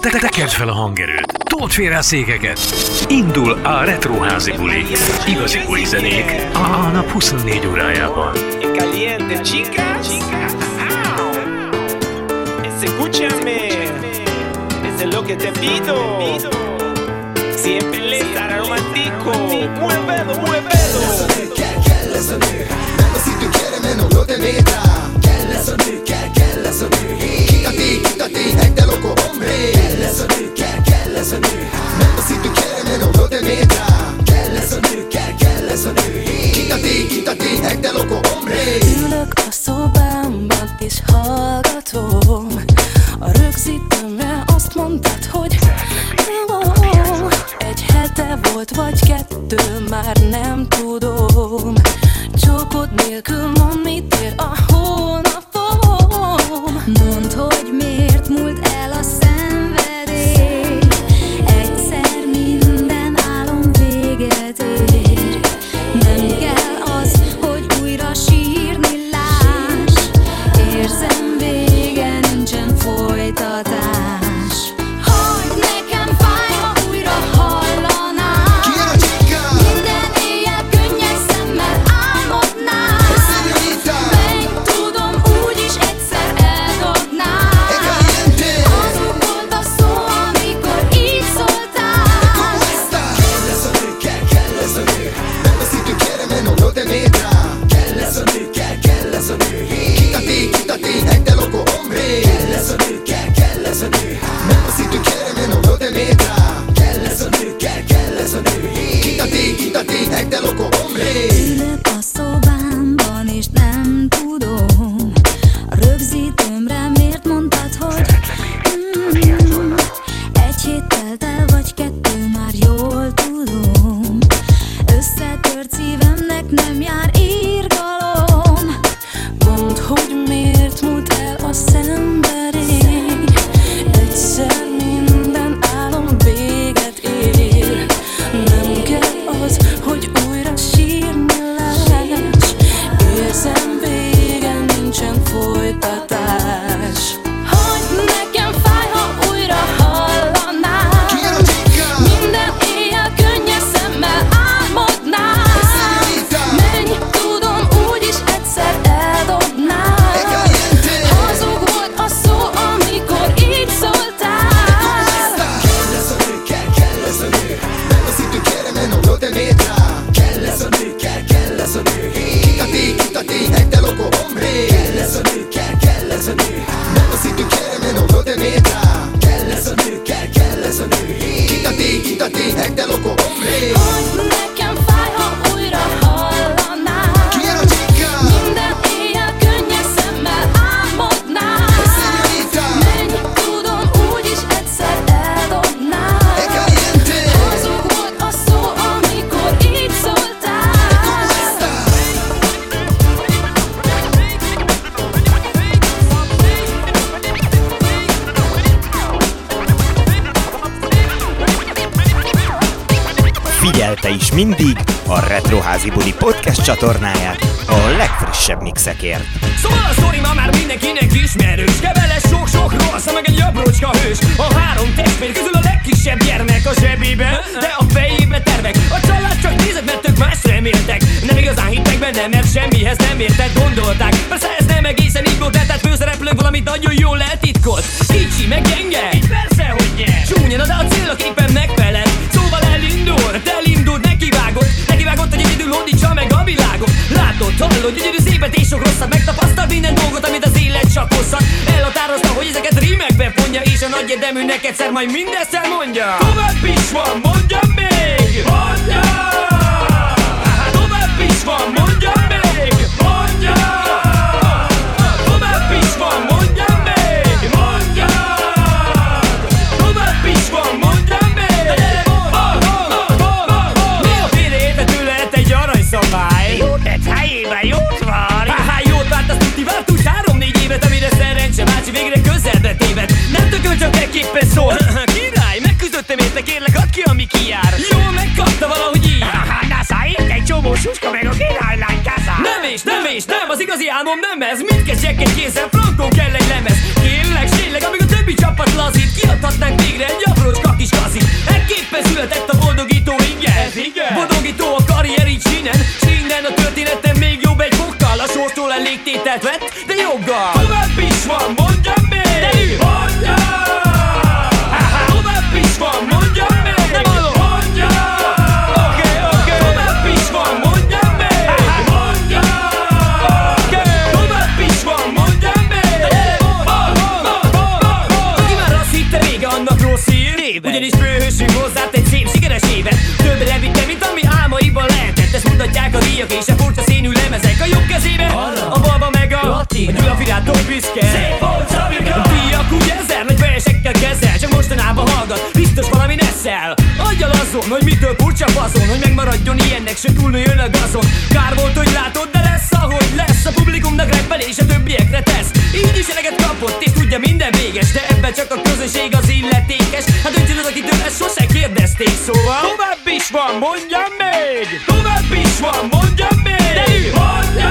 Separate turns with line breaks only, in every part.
Te tekerd fel a hangerőt, told félre a székeket. Indul a Retroházi buli. Igazi buli zenék a nap 24 órájában.
Caliente, chicas. Escúchame. Es lo que te pido. Siempre le estará romántico. Muévelo, muévelo.
Kell lesz a nő, nem veszítünk gyere, no lo te meta Lesz a nő, kell, kell lesz a nő Kitati, kitati, egy te loco hombre Kell lesz a nő, kell, kell lesz a nő Nem veszítünk gyere, no lo te meta Kell lesz a nő, kell, kell lesz a nő Kitati, kitati, egy te loco hombre
Ülök a szobámban és hallgatom A rögzítőmre azt mondtad, hogy Egy hete volt vagy kettő, már nem tudom. Csókod nélkül mond, mit ér a
legfrissebb mixekért.
Szóval a sztori ma már mindenkinek ismerős. Keveles sok-sok rossz, meg egy aprócska hős. A három testvér közül a legkisebb gyermek a zsebében De a fejébe tervek. A család csak nézett, mert ők más reméltek. Nem igazán hittek benne, mert semmihez nem értett Gondolták, persze ez nem egészen így volt Tehát főszereplők valamit nagyon jól eltitkolt Kicsi, meg gyenge, így persze, hogy nyer Csúnya, de a hallod, gyönyörű szépet és sok rosszat Megtapasztal minden dolgot, amit az élet csak hozhat Elhatározta, hogy ezeket rímekbe fonja És a nagy érdeműnek egyszer majd mindezt elmondja Tovább is van, mondjam még! Mondja! Tovább is van, mondjam mindenképpen szól. Király, megküzdöttem érte, kérlek add ki, ami kijár. Jó megkapta valahogy így. Na szájét egy csomó suska meg a királylány kázár. Nem és nem és nem, az igazi álmom nem ez. Mit kezdjek egy kézzel, frankon kell egy lemez. Kérlek, tényleg, amíg a többi csapat lazít. Kiadhatnánk végre egy aprócska kis kazit. Ekképpen született a boldogító ingyen Ez igen? Boldogító a karrieri csinen Csinen a történetem még jobb egy fokkal. A sorstól elég tételt vett, de joggal. Tovább is van, mondjam még. De ő évet Ugyanis főhősünk hozzá egy szép sikeres évet. Többre vitte, mint ami álmaiban lehetett. Ezt mutatják a díjak és a furcsa színű lemezek. A jobb kezébe a balba meg a Latina. A Gyulafirától büszke Szép volt A díjak úgy ezer nagy versekkel kezel Csak mostanában hallgat, biztos valami neszel. Adjal azon, hogy mitől furcsa fazon Hogy megmaradjon ilyennek, se túlnőjön a gazon. Kár volt, hogy látod, de lesz ahogy lesz. A publikumnak reppel és a többiekre tesz. Így is eleget kapott és tudja minden véges De ebben csak a közönség az illetékes Hát döntsd az, akitől ezt sose kérdezték Szóval
Tovább is van, mondjam még!
tovább is van, mondjam még
De ő mondja!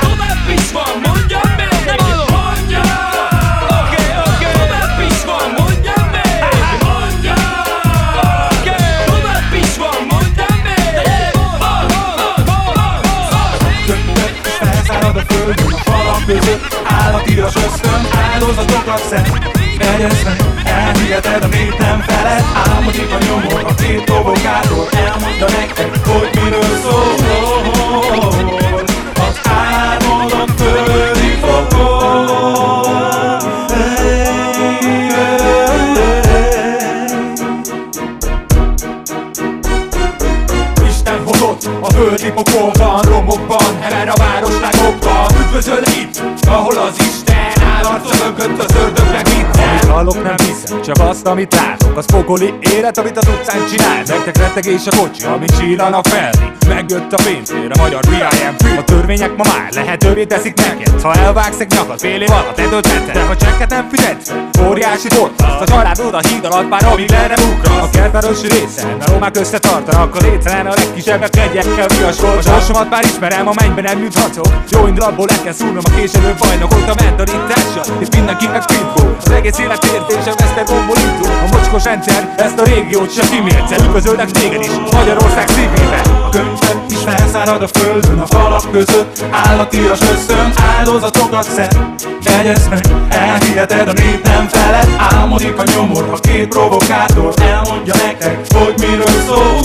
Tovább is van, mondjam még
Nem hallom.
Mondja
Oké, oké.
Tovább is van, mondjam még
Mondja! Oké.
Tovább is van, mondjam még
Könyvek és felszárad a földön A falak között állatias ösztön Áldozatokat szed Jegyezd meg, elhiheted a nép nem feled Álmodik a nyomor, a két provokátor Elmondja nektek, hogy miről szól. Az álmodon földi fokon. Isten hozott a földi pokolban, romokban, hever a város legokban Üdvözöl itt, ahol az Isten áll arca mögött az minden
Hallok nem hiszem, csak azt, amit látok Az pokoli élet, amit az utcán csinál. Nektek rettegés a kocsi, amit síranak felni Megjött a pénztér, a magyar VIMP A törvények ma már lehetővé teszik neked. Ha elvágsz egy nyakat, fél év alatt eldöntheted De ha csekket nem fizetsz, óriási bot Azt a családod a híd alatt már amíg le nem A kertvárosi részen, a romák összetartanak. A létszeren a legkisebbek egyekkel viasol A sorsomat már ismerem, a mennyben nem juthatok Jó indulatból le kell szúrnom a késelő bajnokot A mentalitással, és mindenkinek pitbull Az egész élet érzésem Esztergomból indul A mocskos rendszer, ezt a régiót se kimérce. Üdvözöllek téged is, Magyarország szívében.
A könyvek is felszárad a földön A falak között. Állatias ösztön Áldozatokat szed. Jegyezd meg, elhiheted a nép nem feled. Álmodik a nyomor, a két provokátor Elmondja nektek, hogy miről szól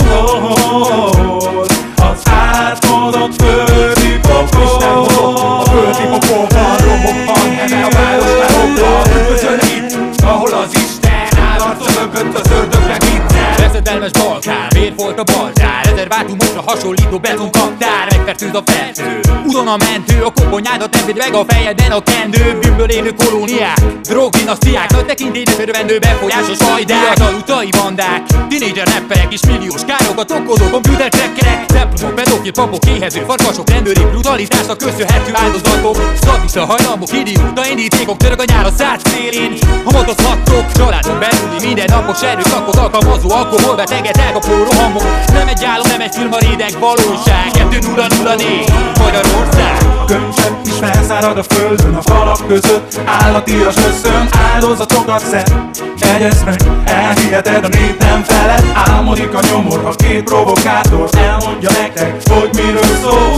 baltár? Rezervátumokra hasonlító betonkaptár Megfertőz a fertő, udon a mentő A koponyádat nem meg a fejeden a kendő. Bűnből élő kolóniák, drogdinasztiák Nagy tekintélyes örvendő befolyásos hajdák Fiatal utai bandák, tinédzser nepperek és milliós károkat okozó komputer crackerek Templomok, pedofil, papok, éhező farkasok Rendőri brutalitásnak köszönhető áldozatok. Szadisza hajlamok, idióta indítékok Török a nyár a szád szélén. Hamadozhattok, családon belüli minden napos erőszakot alkalmazó alkohol beteget elkapó rohamok. Nem egy álom, nem egy film, a rédeg valóság. 2 0 0 4 Magyarország
könyvek is felszárad a földön A falak között. Állatias összön Áldozatokat szed Jegyezd meg, elhiheted a nép nem feled. Álmodik a nyomor, a két provokátor Elmondja nektek, hogy miről szól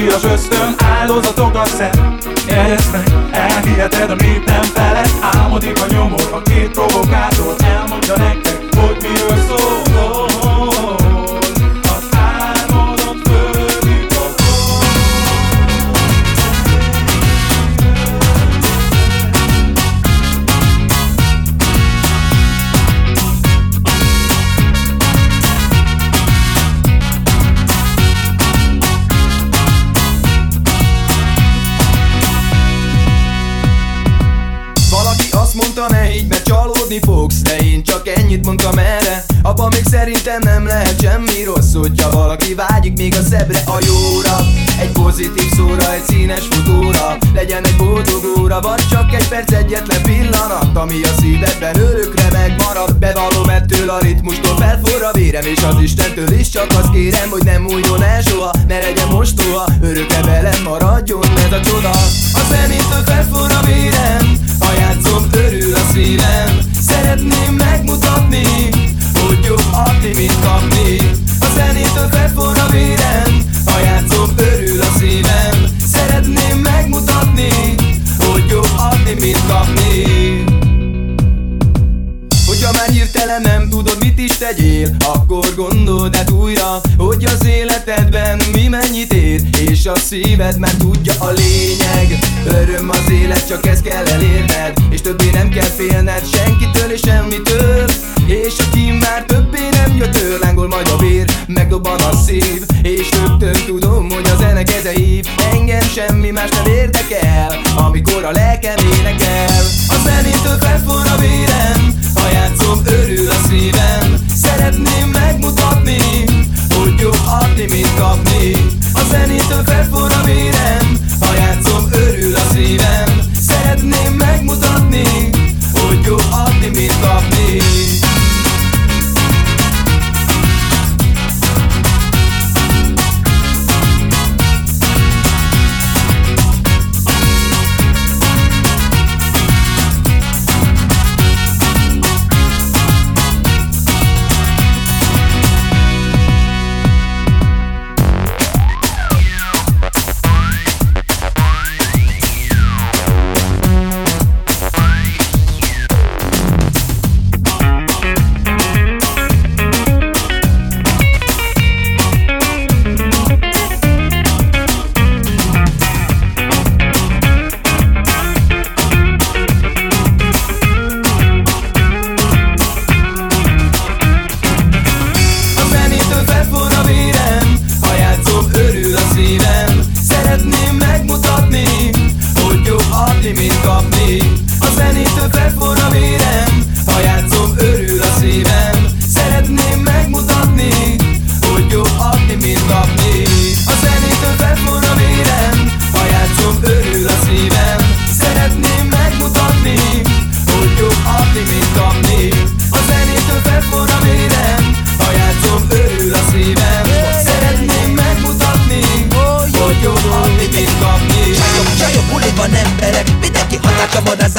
állatias ösztön
csalódni fogsz De én csak ennyit mondtam erre. Abban még szerintem nem lehet semmi rossz Hogyha valaki vágyik még a szebbre a jóra. Egy pozitív szóra, egy színes futóra Legyen egy boldog óra, vagy csak egy perc egyetlen pillanat Ami a szívedben örökre megmarad. Bevallom ettől a ritmustól felforra a vérem És az Istentől is csak azt kérem, hogy nem múljon el soha Ne legyen mostoha, örökre velem maradjon ez a csoda. A zenétől felforra a Szeretném megmutatni Hogy jobb adni, mint kapni. A zenétől fett volna vérem a játszom, örül a szívem. Szeretném megmutatni Hogy jobb adni, mint kapni. Hogyha már hirtelen nem tudod, mit is tegyél Akkor gondold át újra, hogy az életedben mi mennyit ér És a szíved már tudja a lényeg. Öröm az élet, csak ezt kell elérned. És többé nem kell félned Senkitől és semmitől. És aki már többé nem ő Lángol majd a vér, megdobban a szív. És rögtön tudom, hogy a zene keze hív. Engem semmi más nem érdekel Amikor a lelkem énekel. A zenétől felforr a vérem Ha játszom, örül a szívem. Szeretném megmutatni Hogy jobb adni, mint kapni. A zenétől felforr a vérem örül a szívem. Szeretném megmutatni Hogy jobb adni, mint kapni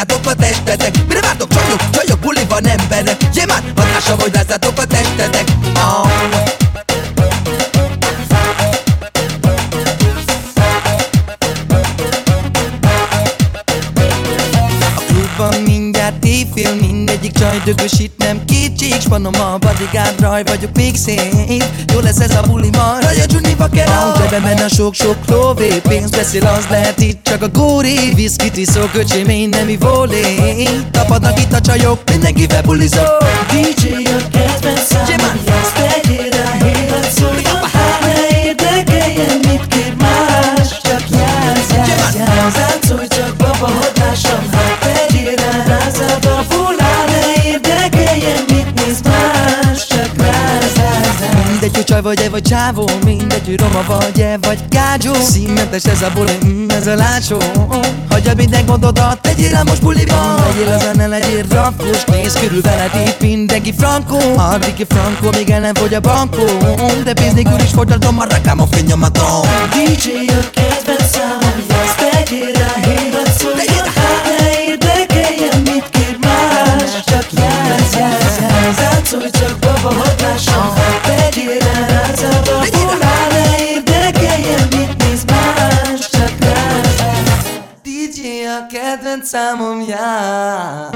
hatása van
Mindegyik csaj dögösít, nem kétség Spanom a bodyguard, raj vagyok még szép Jó lesz ez a buli ma, raj a Juni Vakera A sok-sok lóvé Pénz beszél, az lehet itt csak a góri Viszkit iszok, öcsém, én nem volé. Tapadnak itt a csajok, mindenkivel bulizok DJ a kedvencem,
Gyémán!
ezt tegyél Mindegy, csaj vagy-e vagy csávó? Mindegy, hogy roma vagy-e vagy gágyó Színmentes ez a buli, mm, ez a látsó. Hagyjad minden gondodat, tegyél rá most buliban Legyél a zene, legyél rakos Nézd körül veled itt mindenki frankó. Addig frankó, még el nem fogy a bankó. De pénz nélkül is folytatom a rakám a fényomatom DJ a kedvenc számom, ezt tegyél számom jár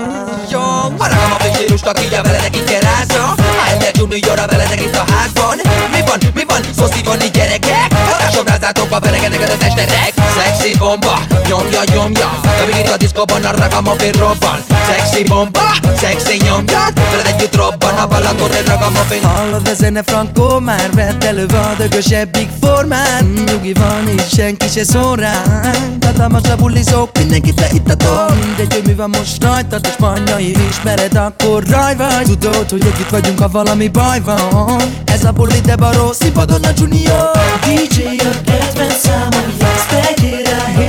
Jó, haragom a fősírusnak, így a veletek így kell rázza Elmegy junior a veletek itt a házban. Mi van, mi van, szoszi van így Hatásom rázátok a verekedeket a testetek. Szexi bomba, nyomja, nyomja. Még itt a diszkóban a ragam a robban Szexi bomba, szexi nyomja. Veled együtt robban a Balaton egy ragam a fér
Hallod a zene Franco? Már vett elő a dögösebbik formán Nyugi van és senki se szól ránk. Hatalmas a bulizók, mindenkit lehittatok Mindegy, hogy mi van most rajtad, és spanyai ismered, akkor raj vagy. Tudod, hogy együtt vagyunk, ha valami baj van. Ez a buli de baró, színpadon a junior. DJ a kedvenc számom, ezt tegyél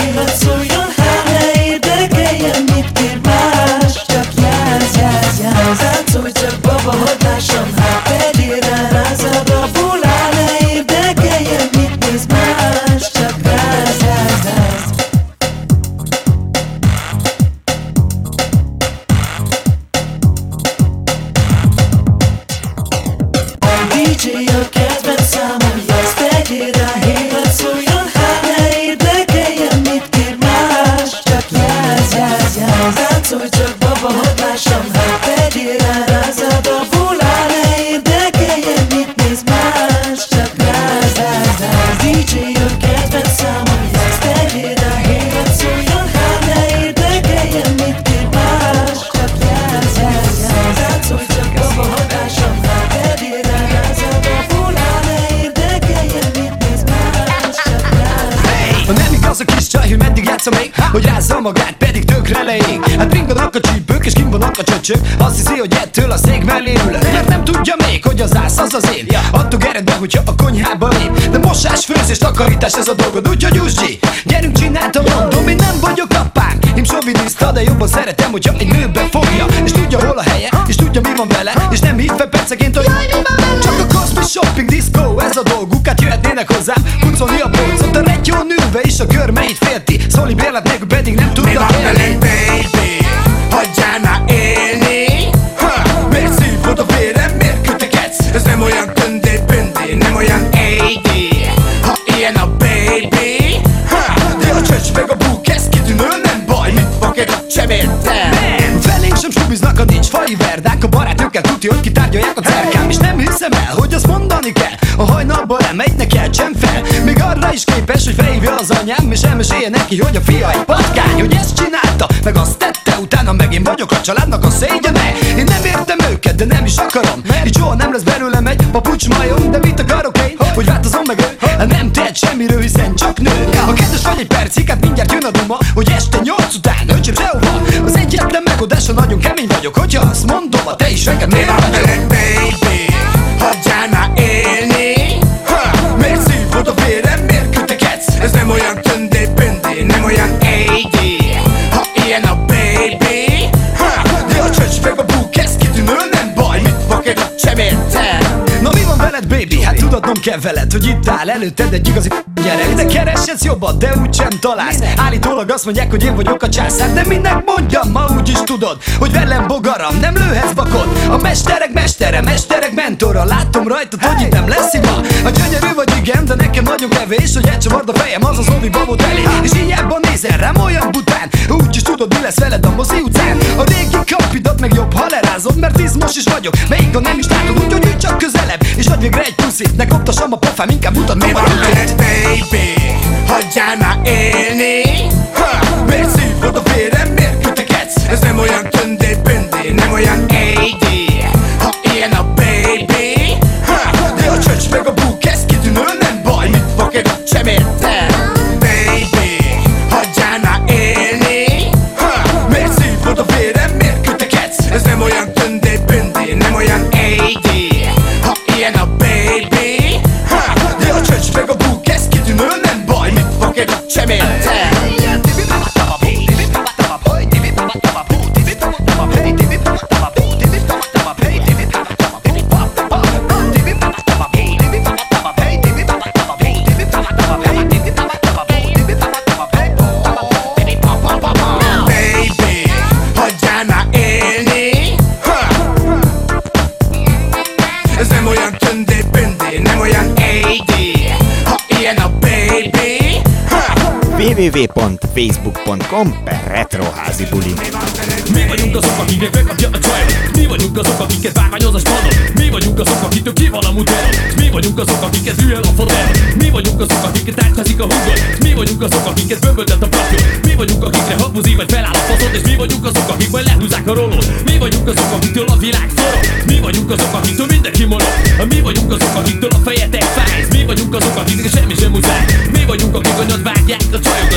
csöcsök Azt hiszi, hogy ettől a szék mellé ül. Mert nem tudja még, hogy az ász az az én. Adtuk eredbe, hogyha a konyhába lép. De mosás, főzés, takarítás ez a dolgod. Úgyhogy Uzsi, gyerünk csináltam, mondom Én nem vagyok apánk, én sovinista De jobban szeretem, hogyha egy nőbe fogja. És tudja hol a helye, és tudja mi van vele. És nem hitve perceként, hogy Csak a Cosby Shopping Disco, ez a dolguk. Hát jöhetnének hozzám, pucolni a polcot. A retyón ülve is a körmeit félti. Szóli bérlet nélkül pedig nem
Mi
tudnak élni tudja, hogy a cerkám És nem hiszem el, hogy azt mondani kell. A hajnalban lemegy neki sem fel. Még arra is képes, hogy felhívja az anyám És elmesélje neki, hogy a fia egy patkány Hogy ezt csinálta, meg azt tette Utána meg én vagyok a családnak a szégyene. Én nem értem őket, de nem is akarom. Így soha nem lesz belőlem egy papucs majom De mit akarok én, hogy változom meg ő? Hát Nem tehet semmiről, hiszen csak nő. Ha kedves vagy egy percig, hát mindjárt jön a duma Hogy este nyolc ha nagyon kemény vagyok Hogyha azt mondom, a te is
Mi
miért tudatnom kell veled, hogy itt áll előtted egy igazi gyerek. De kereshetsz jobban, de úgysem találsz. Állítólag azt mondják, hogy én vagyok a császár. De minek mondjam, ma úgy is tudod Hogy velem bogaram, nem lőhetsz bakot. A mesterek mestere, mesterek mentora. Látom rajtad, hogy itt nem lesz ima. A gyönyörű vagy igen, de nekem nagyon kevés Hogy elcsavard a fejem, az az ovi babot elé. És hiába nézel rám olyan bután. Úgy is tudod, mi lesz veled a mozi utcán A régi kapidat meg jobb, ha lerázod Mert izmos is vagyok, melyik a nem is látod Úgyhogy csak közelebb, és adj végre egy puszit Ne koptassam a pofám, inkább mutatom
Mi
a
veled, baby? Hagyjál már élni ha, Miért szívod a vérem, miért kötekedsz? Ez nem olyan köndé bündé, nem olyan AD Ha ilyen a baby ha, De a csöcs meg a búk, ez kitűnő, nem baj Mit fogod a csemértel? Baby, hagyjál már élni ha, Miért szívod a vérem, miért kötekedsz? Ez nem olyan köndé bündé, nem olyan AD Ha ilyen a baby baj Mit fogod a
www.facebook.com per retroházibuli
Mi vagyunk azok, akiknek megkapja a csajot Mi vagyunk azok, akiket bárványoz a spadon Mi vagyunk azok, akiktől ki van a muteron Mi vagyunk azok, akiket rühel a fodor Mi vagyunk azok, akiket átkazik a húgod Mi vagyunk azok, akiket bömböltet a papjon Mi vagyunk, akikre habbuzi vagy feláll a faszod És mi vagyunk azok, akik majd lehúzzák a rolót Mi vagyunk azok, akiktől a világ forog Mi vagyunk azok, akiktől mindenki morog Mi vagyunk azok,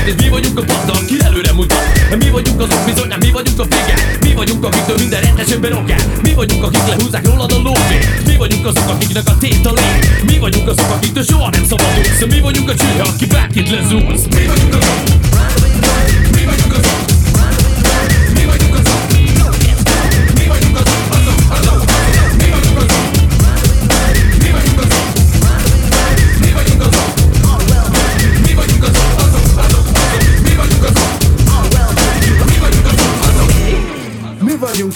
És mi vagyunk a banda, aki előre mutat. Mi vagyunk azok bizony, nem mi vagyunk a figák Mi vagyunk, akiktől minden rendesen berokál Mi vagyunk, akik lehúzzák rólad a lóvét. Mi vagyunk azok, akiknek a tét a lé Mi vagyunk azok, akiktől soha nem szabadulsz Mi vagyunk a csőhe, aki bárkit lezúz. Mi vagyunk azok Mi vagyunk azok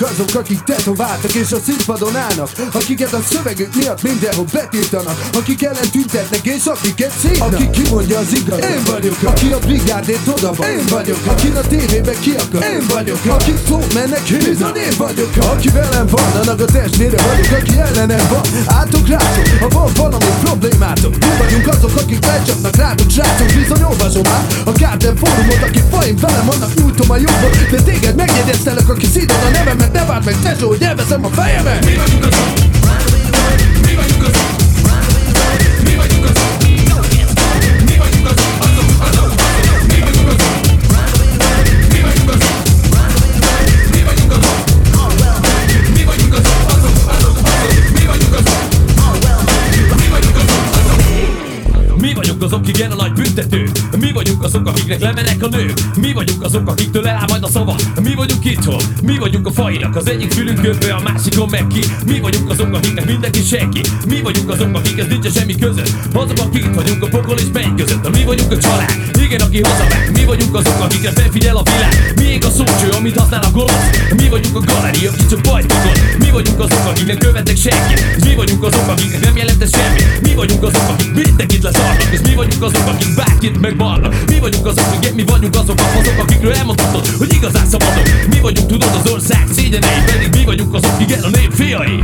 to azok,
akik tetováltak és a színpadon állnak Akiket a szövegük miatt mindenhol betiltanak Akik ellen tüntetnek és akiket szívnak. Aki kimondja az igaz Én vagyok Aki a brigádét odavan Én vagyok Aki a tévébe ki akar. Én vagyok Aki szó mennek Bizony én vagyok Aki velem van, annak a testvére vagyok Aki ellenem van, álltok rátok Ha van valami problémátok Mi vagyunk azok, akik lecsapnak rátok Srácok, bizony olvasom már A Garden fórumot, akik faim velem vannak Nyújtom a jobbot, de téged megjegyeztelek Aki szídod a nevemet, ne várd meg tesó, hogy elveszem a azok,
igen a nagy büntető. Mi vagyunk azok, akiknek lemenek a nők Mi vagyunk azok, akiktől eláll majd a szava. Mi vagyunk itthon, mi vagyunk a fajnak Az egyik fülünk köpve, a másikon meg ki. Mi vagyunk azok, akiknek mindenki senki. Mi vagyunk azok, akikhez nincs semmi között. Azok, akik itt vagyunk a pokol és menny között. Mi vagyunk a család, igen, aki hozza meg Mi vagyunk azok, akikre befigyel a világ. Miénk a szócső, amit használ a gonosz. Mi vagyunk a galeri, aki csak bajt Mi vagyunk azok, akiknek követnek senki És mi vagyunk azok, akiknek nem jelent ez semmi. Mi vagyunk azok, akik mindenkit leszarnak És mi vagyunk azok, akik bárkit megbarnak. Mi vagyunk azok, akik mi vagyunk azok, azok akikről elmondhatod, hogy igazán szabadok Mi vagyunk, tudod, az ország szégyenei Pedig mi vagyunk azok, igen, a nép fiai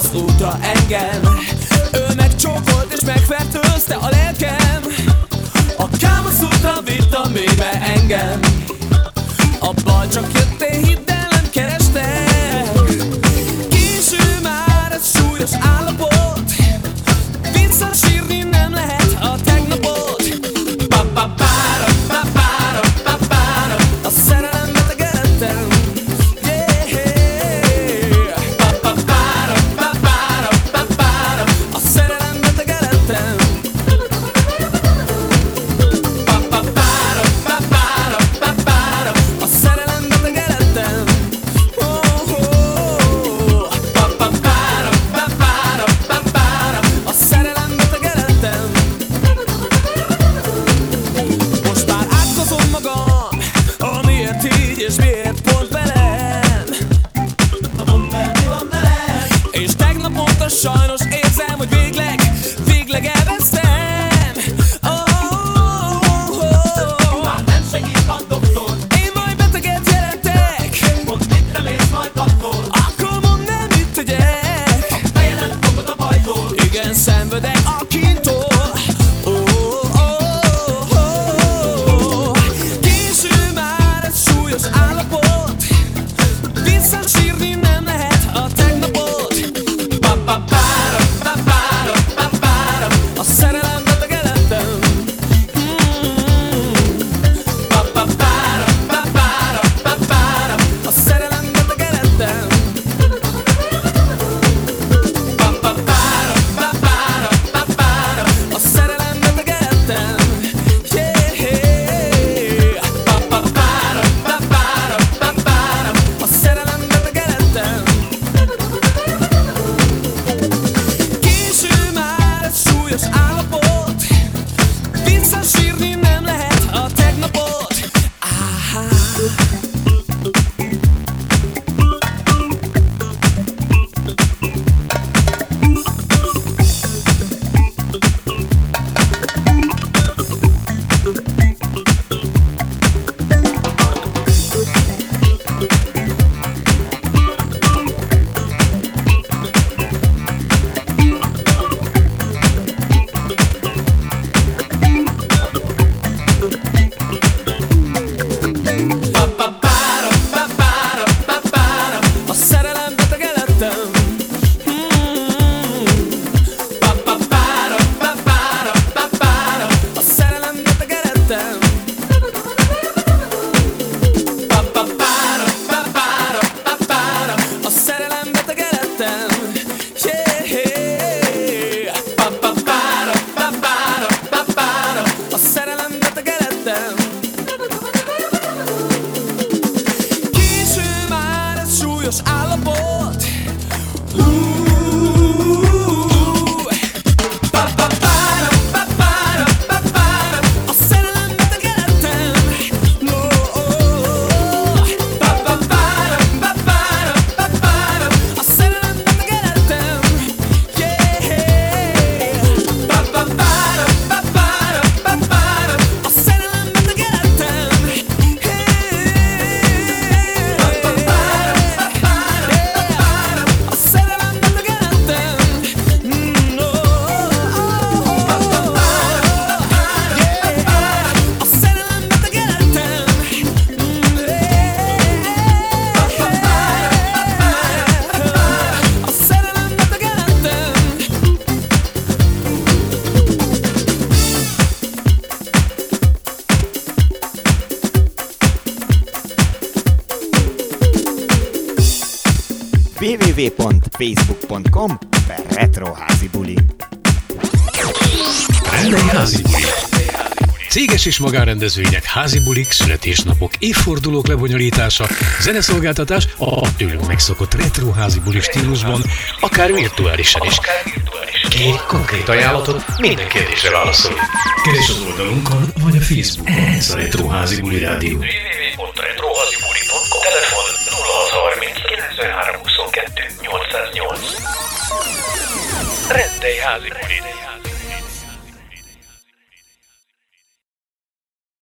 azóta
engem. Ő megcsókolt és megfertőzte a lelkem. A kámaszútra vitt a mélybe engem. A baj csak jöttél hidd Russia
www.facebook.com per retroházi buli.
Rendelj házi buli. Céges és magánrendezvények, házi bulik, születésnapok, évfordulók lebonyolítása, zeneszolgáltatás a tőlünk megszokott retro házi buli stílusban, akár virtuálisan is. Kérj konkrét ajánlatot, minden kérdésre válaszol. Keresd az oldalunkon, vagy a Facebook. Ez a Retro Házi Buli Rádió.
has liquidated.